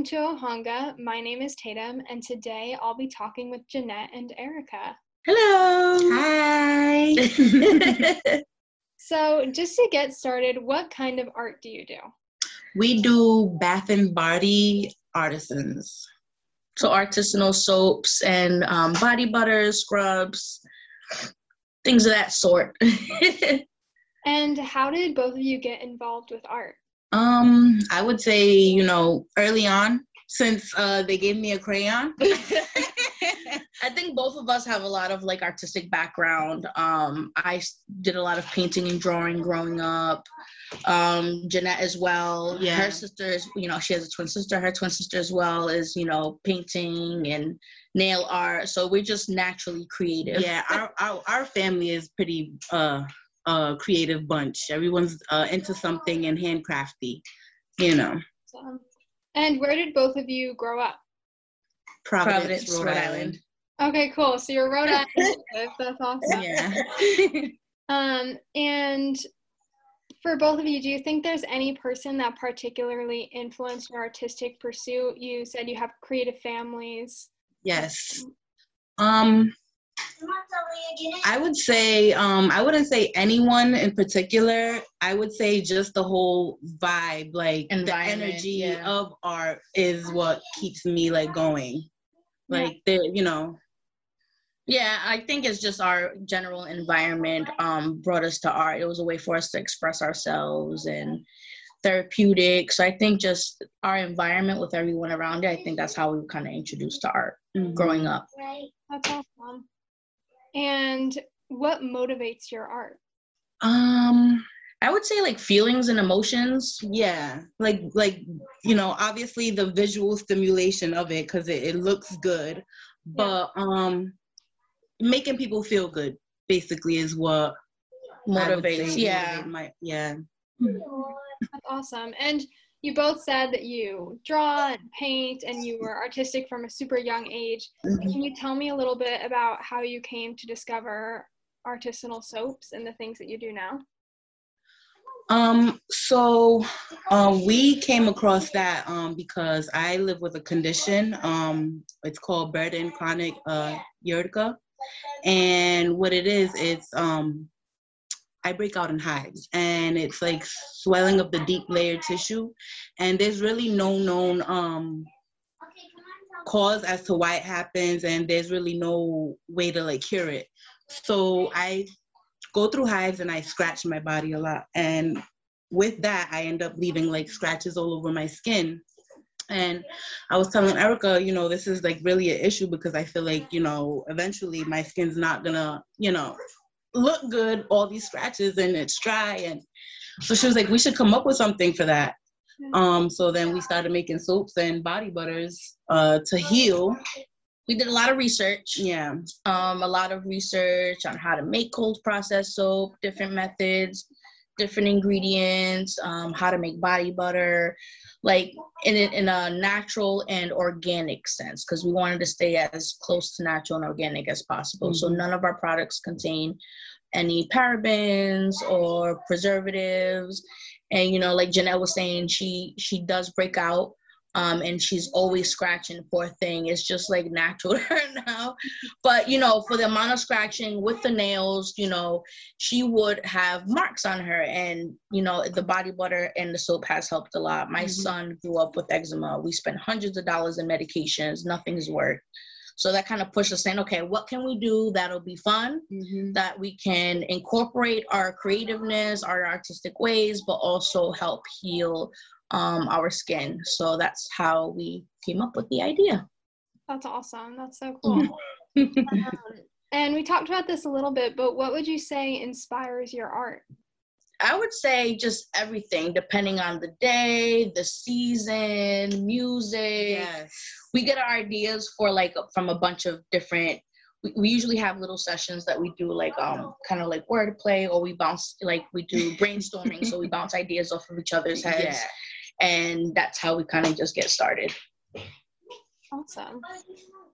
welcome to Ohanga. My name is Tatum, and today I'll be talking with Jeanette and Erica. Hello. Hi. so, just to get started, what kind of art do you do? We do bath and body artisans. So, artisanal soaps and um, body butters, scrubs, things of that sort. and how did both of you get involved with art? Um, I would say, you know, early on, since uh, they gave me a crayon. I think both of us have a lot of like artistic background. Um, I did a lot of painting and drawing growing up. Um, Jeanette as well. Yeah. Her sisters, you know, she has a twin sister. Her twin sister as well is, you know, painting and nail art. So we're just naturally creative. Yeah, our our, our family is pretty uh uh creative bunch. Everyone's uh, into something and handcrafty, you know. And where did both of you grow up? Providence, Providence Rhode, Rhode Island. Island. Okay, cool. So you're Rhode Island. That's awesome. Yeah. um, and for both of you, do you think there's any person that particularly influenced your artistic pursuit? You said you have creative families. Yes. Um, I would say um, I wouldn't say anyone in particular. I would say just the whole vibe, like the energy yeah. of art, is what keeps me like going. Like yeah. the, you know, yeah, I think it's just our general environment um, brought us to art. It was a way for us to express ourselves and therapeutic. So I think just our environment with everyone around it, I think that's how we were kind of introduced to art mm-hmm. growing up. That's awesome. And what motivates your art? Um, I would say like feelings and emotions. Yeah, like like you know, obviously the visual stimulation of it because it, it looks good, but yeah. um making people feel good basically is what motivates. Yeah. My, yeah. That's awesome. And you both said that you draw and paint and you were artistic from a super young age. Mm-hmm. Can you tell me a little bit about how you came to discover artisanal soaps and the things that you do now? Um, so um, we came across that um, because I live with a condition. Um, it's called burden chronic uh, urtica. And what it is, it's um I break out in hives and it's like swelling of the deep layer tissue. And there's really no known um cause as to why it happens and there's really no way to like cure it. So I go through hives and I scratch my body a lot. And with that, I end up leaving like scratches all over my skin. And I was telling Erica, you know, this is like really an issue because I feel like, you know, eventually my skin's not gonna, you know, look good, all these scratches and it's dry. And so she was like, we should come up with something for that. Um, so then we started making soaps and body butters uh, to heal. We did a lot of research. Yeah. Um, a lot of research on how to make cold process soap, different methods, different ingredients, um, how to make body butter, like in a, in a natural and organic sense because we wanted to stay as close to natural and organic as possible. Mm-hmm. So none of our products contain any parabens or preservatives. And you know, like Jeanette was saying, she she does break out um, and she's always scratching poor thing. It's just like natural to her now. But you know for the amount of scratching with the nails you know she would have marks on her. And you know the body butter and the soap has helped a lot. My mm-hmm. son grew up with eczema. We spent hundreds of dollars in medications. Nothing's worked. So that kind of pushed us saying, okay, what can we do that'll be fun, mm-hmm. that we can incorporate our creativeness, our artistic ways, but also help heal um, our skin. So that's how we came up with the idea. That's awesome. That's so cool. um, and we talked about this a little bit, but what would you say inspires your art? I would say just everything, depending on the day, the season, music. Yes. We get our ideas for like from a bunch of different. We, we usually have little sessions that we do like um kind of like wordplay, or we bounce like we do brainstorming, so we bounce ideas off of each other's heads. Yeah and that's how we kind of just get started awesome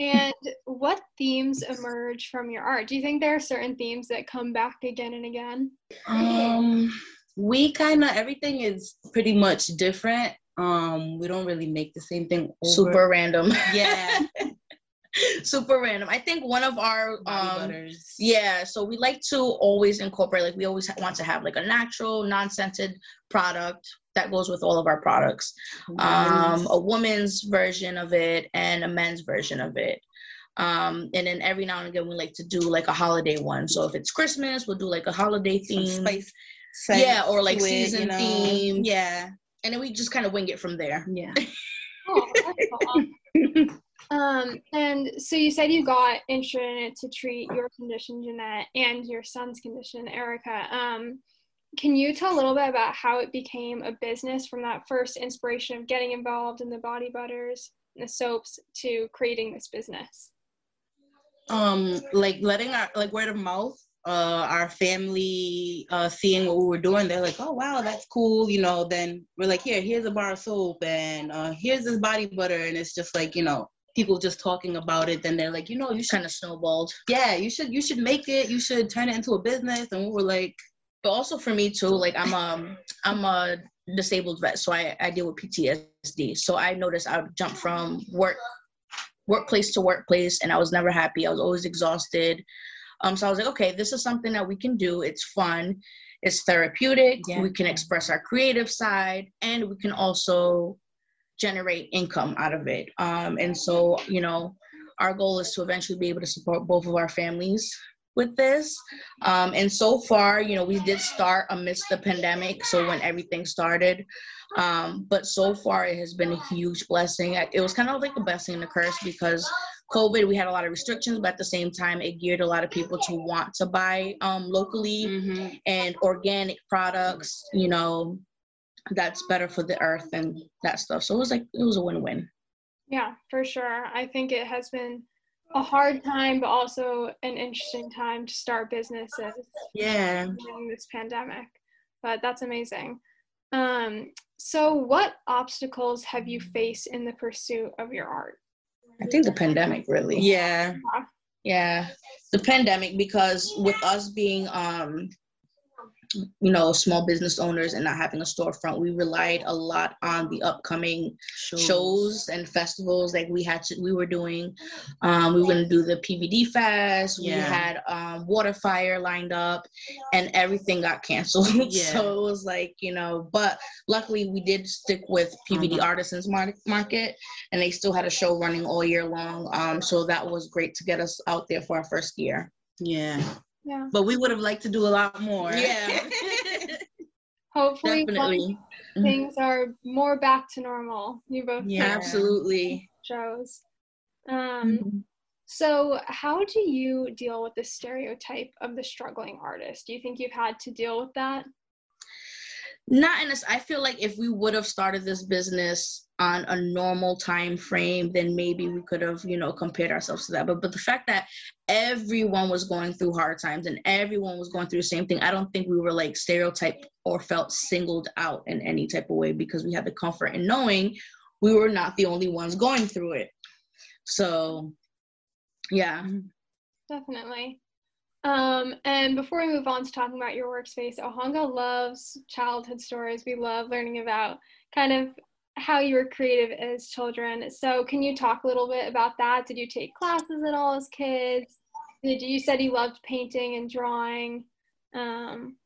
and what themes emerge from your art do you think there are certain themes that come back again and again um we kind of everything is pretty much different Um, we don't really make the same thing. Over. Super random. Yeah. super random. I think one of our um yeah, so we like to always incorporate like we always want to have like a natural, non-scented product that goes with all of our products. Um a woman's version of it and a men's version of it. Um, and then every now and again we like to do like a holiday one. So if it's Christmas, we'll do like a holiday theme. Spice, yeah, or like season you know, theme. Yeah. And then we just kind of wing it from there. Yeah. oh, um, and so you said you got interested in it to treat your condition, Jeanette, and your son's condition, Erica. Um, can you tell a little bit about how it became a business from that first inspiration of getting involved in the body butters and the soaps to creating this business? Um, like letting our like word of mouth, uh, our family uh, seeing what we were doing, they're like, "Oh wow, that's cool," you know. Then we're like, "Here, here's a bar of soap, and uh, here's this body butter," and it's just like you know, people just talking about it then they're like you know you kind of snowballed yeah you should you should make it you should turn it into a business and we were like but also for me too like i'm um i'm a disabled vet so i i deal with ptsd so i noticed i would jump from work workplace to workplace and i was never happy. I was always exhausted. Um so i was like okay this is something that we can do. It's fun. It's therapeutic. Yeah. we can express our creative side and we can also generate income out of it. Um, and so, you know, our goal is to eventually be able to support both of our families with this. Um, and so far, you know, we did start amidst the pandemic, so when everything started. Um, but so far, it has been a huge blessing. It was kind of like a blessing and a curse because COVID, we had a lot of restrictions, but at the same time, it geared a lot of people to want to buy um, locally mm-hmm. and organic products. You know, that's better for the earth and that stuff. So it was like it was a win-win. Yeah, for sure. I think it has been a hard time, but also an interesting time to start businesses. Yeah. During this pandemic, but that's amazing. Um, so, what obstacles have you faced in the pursuit of your art? I think the pandemic, really. Yeah. Yeah, the pandemic because with us being um you know small business owners and not having a storefront. We relied a lot on the upcoming shows, shows and festivals like we had to we were doing. Um, we were going to do the PVDFest. Yeah. we had um, WaterFire lined up and everything got canceled. Yeah. so it was like you know but luckily we did stick with pvd uh-huh. artisans market and they still had a show running all year long. Um, so that was great to get us out there for our first year. Yeah yeah. But we would have liked to do a lot more. Yeah. Hopefully, Definitely. things are more back to normal. You both yeah, absolutely shows. Um, mm-hmm. So, how do you deal with the stereotype of the struggling artist? Do you think you've had to deal with that? Not in this. I feel like if we would have started this business on a normal time frame, then maybe we could have, you know, compared ourselves to that. But but the fact that everyone was going through hard times and everyone was going through the same thing, I don't think we were like stereotyped or felt singled out in any type of way because we had the comfort in knowing we were not the only ones going through it. So yeah. Definitely. Um, and before we move on to talking about your workspace, Ohanga loves childhood stories. We love learning about kind of how you were creative as children. So, can you talk a little bit about that? Did you take classes at all as kids? Did you, you said you loved painting and drawing? Um,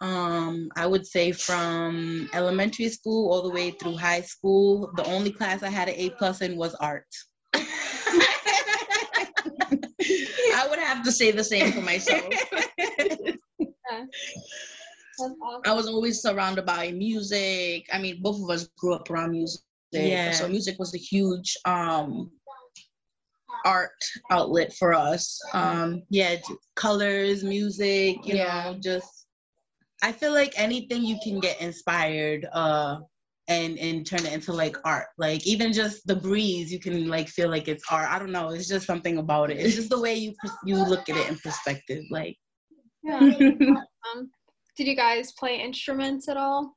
um, I would say from elementary school all the way through high school, the only class I had an A plus in was art. I would have to say the same for myself. yeah. Awesome. I was always surrounded by music. I mean, both of us grew up around music. Yeah. So music was a huge um art outlet for us. Um yeah, colors, music, you yeah. know, just I feel like anything you can get inspired uh and and turn it into like art. Like even just the breeze you can like feel like it's art. I don't know. It's just something about it. It's just the way you you look at it in perspective like. Yeah. Um, did you guys play instruments at all?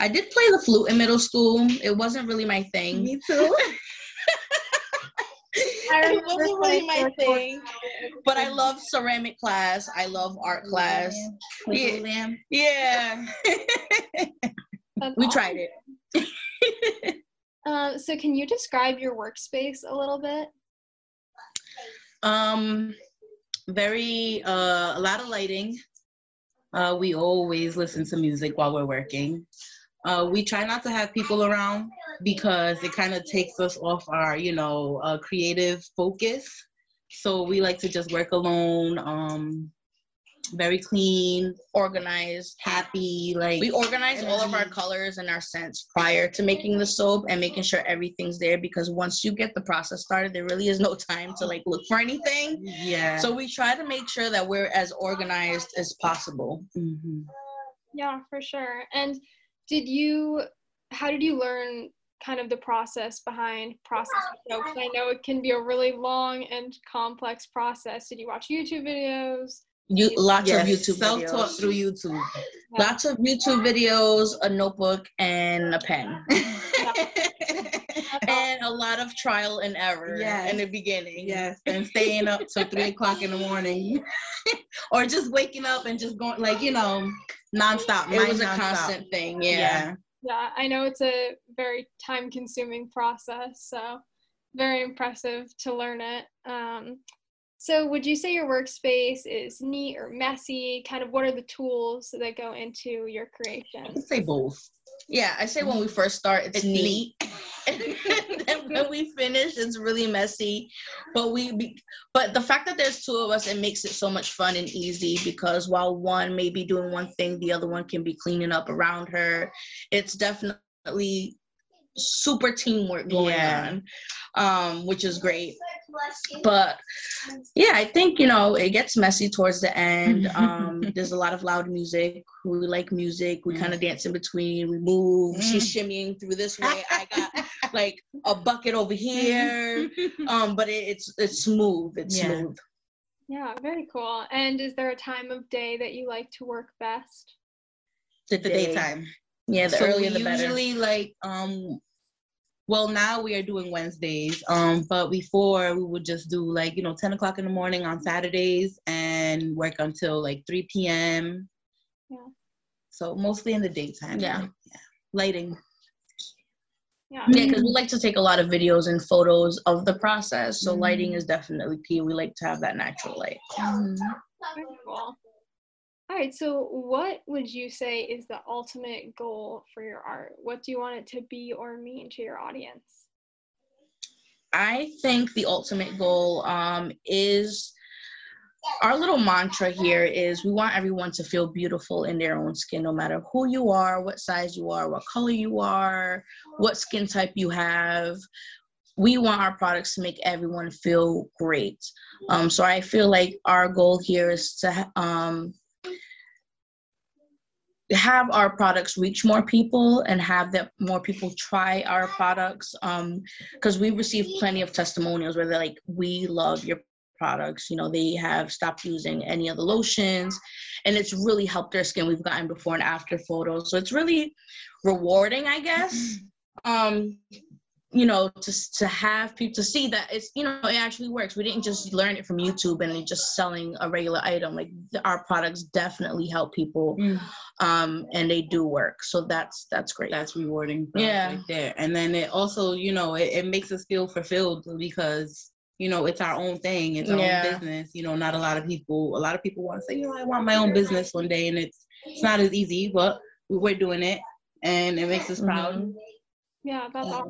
I did play the flute in middle school. It wasn't really my thing. Me too. It wasn't really my thing, but I love ceramic class. I love art class. Yeah, yeah. we tried it. um, so can you describe your workspace a little bit? Um, very uh, a lot of lighting. Uh, we always listen to music while we're working. Uh, we try not to have people around because it kind of takes us off our, you know, uh, creative focus. So we like to just work alone. Um, very clean, organized, happy. Like we organize all of our colors and our scents prior to making the soap and making sure everything's there because once you get the process started, there really is no time to like look for anything. Yeah. So we try to make sure that we're as organized as possible. Mm-hmm. Yeah, for sure. And did you how did you learn kind of the process behind processing soap? I know it can be a really long and complex process. Did you watch YouTube videos? You lots yes, of YouTube self-taught videos. through YouTube. Yeah. Lots of YouTube videos, a notebook, and a pen. and a lot of trial and error Yes. in the beginning. Yes, and staying up till three o'clock in the morning, or just waking up and just going like you know nonstop. It mine was a constant thing. Yeah. Yeah, I know it's a very time consuming process, so very impressive to learn it. Um, so, would you say your workspace is neat or messy? Kind of what are the tools that go into your I creation? can say both. Yeah, I say when we first start, it's, It's neat. and then when we finish, it's really messy. But we, be, but the fact that there's two of us, it makes it so much fun and easy because while one may be doing one thing, the other one can be cleaning up around her. It's definitely super teamwork going Yeah. on, um, which is great. But yeah, I think you know it gets messy towards the end. Um, there's a lot of loud music. We like music. We kind of dance in between. We move. She's shimmying through this way. I got like a bucket over here. Um, but it, it's it's smooth. It's Yeah. smooth. Yeah, very cool. And is there a time of day that you like to work best? The, the daytime. Yeah, the so earlier we the better. usually like um well now we are doing Wednesdays. Um but before we would just do like, you know, 10 o'clock in the morning on Saturdays and work until like 3 p.m. Yeah. So mostly in the daytime. Yeah. like, yeah. Lighting. Yeah. Yeah, because we like to take a lot of videos and photos of the process. So lighting Mhm. is definitely key. We like to have that natural light. Very cool. All right, so what would you say is the ultimate goal for your art? What do you want it to be or mean to your audience? I think the ultimate goal um, is our little mantra here is we want everyone to feel beautiful in their own skin, no matter who you are, what size you are, what color you are, what skin type you have. We want our products to make everyone feel great. Um, so I feel like our goal here is to um, have our products reach more people and have that more people try our products because we receive plenty of testimonials where they're like we love your products. You know they have stopped using any of the lotions and it's really helped their skin. We've gotten before and after photos so it's really rewarding i guess. Um you know to to have people to see that it's you know it actually works we didn't just learn it from youtube and just selling a regular item like our products definitely help people um and they do work so that's that's great That's rewarding. Yeah. Right there. And then it also, you know, it, it makes us feel fulfilled because you know, it's our own thing, it's our Yeah. own business. You know, not a lot of people. A lot of people want to say, you know, I want my own business one day, and it's it's not as easy, but we're doing it, and it makes us proud. Yeah, that's awesome.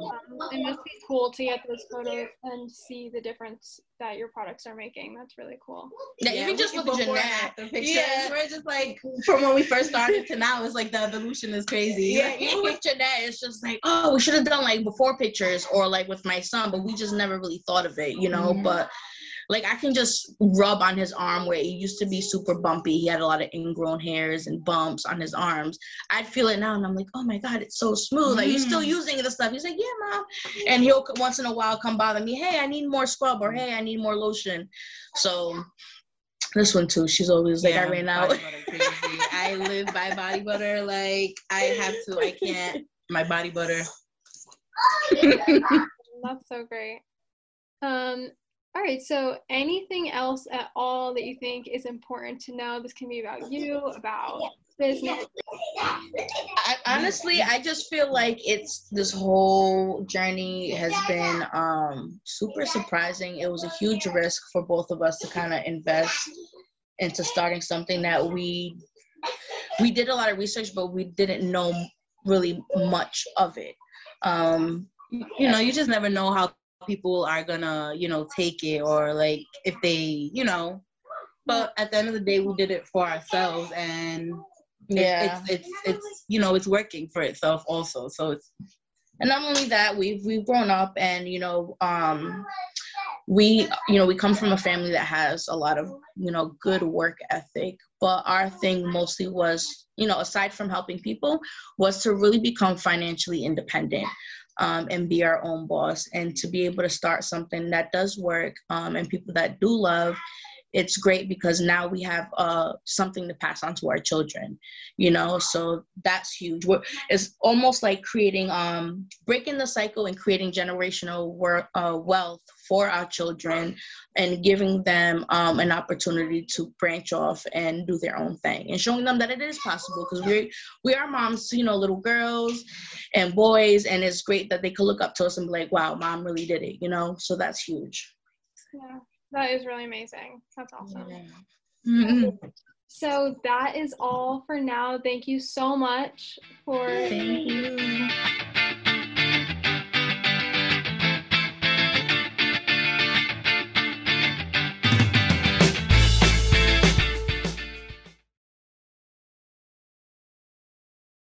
It must be cool to get those photos and see the difference that your products are making. That's really cool. yeah, even just can with before Jeanette. after pictures. Yeah. We're just like from when we first started to now, it's like the evolution is crazy. Yeah, even with Jeanette, it's just like, oh, we should have done like before pictures or like with my son, but we just never really thought of it, you know. Mhm. But like I can just rub on his arm where it used to be super bumpy. He had a lot of ingrown hairs and bumps on his arms. I'd feel it now, and I'm like, oh my god, it's so smooth. Are you still Mm. using the stuff? He's like, yeah, mom. And he'll c- once in a while come bother me. Hey, I need more scrub, or hey, I need more lotion. So this one too. She's always like, I ran out. body butter. I live by body butter. Like I have to. I can't. My body butter. That's so great. Um, all right, so anything else at all that you think is important to know? This can be about you, about business. I, honestly, I just feel like it's this whole journey has been um, super surprising. It was a huge risk for both of us to kind of invest into starting something that we we did a lot of research, but we didn't know really much of it. Um, you know, you just never know how people are gonna, you know, take it or like if they, you know. But at the end of the day, we did it for ourselves, and yeah, it's, it's it's, it's you know it's working for itself also. So it's and not only that, we've we've grown up, and you know, um, we you know we come from a family that has a lot of you know good work ethic but our thing mostly was you know aside from helping people was to really become financially independent um, and be our own boss and to be able to start something that does work um, and people that do love it's great because now we have uh, something to pass on to our children you know? So that's huge. We're, it's almost like creating um breaking the cycle and creating generational work, uh, wealth for our children and giving them um, an opportunity to branch off and do their own thing and showing them that it is possible because we we are moms you know little girls and boys and it's great that they could look up to us and be like wow mom really did it you know so that's huge yeah that is really amazing. That's awesome. Yeah. Mm-hmm. So that is all for now. Thank you so much for Thank you.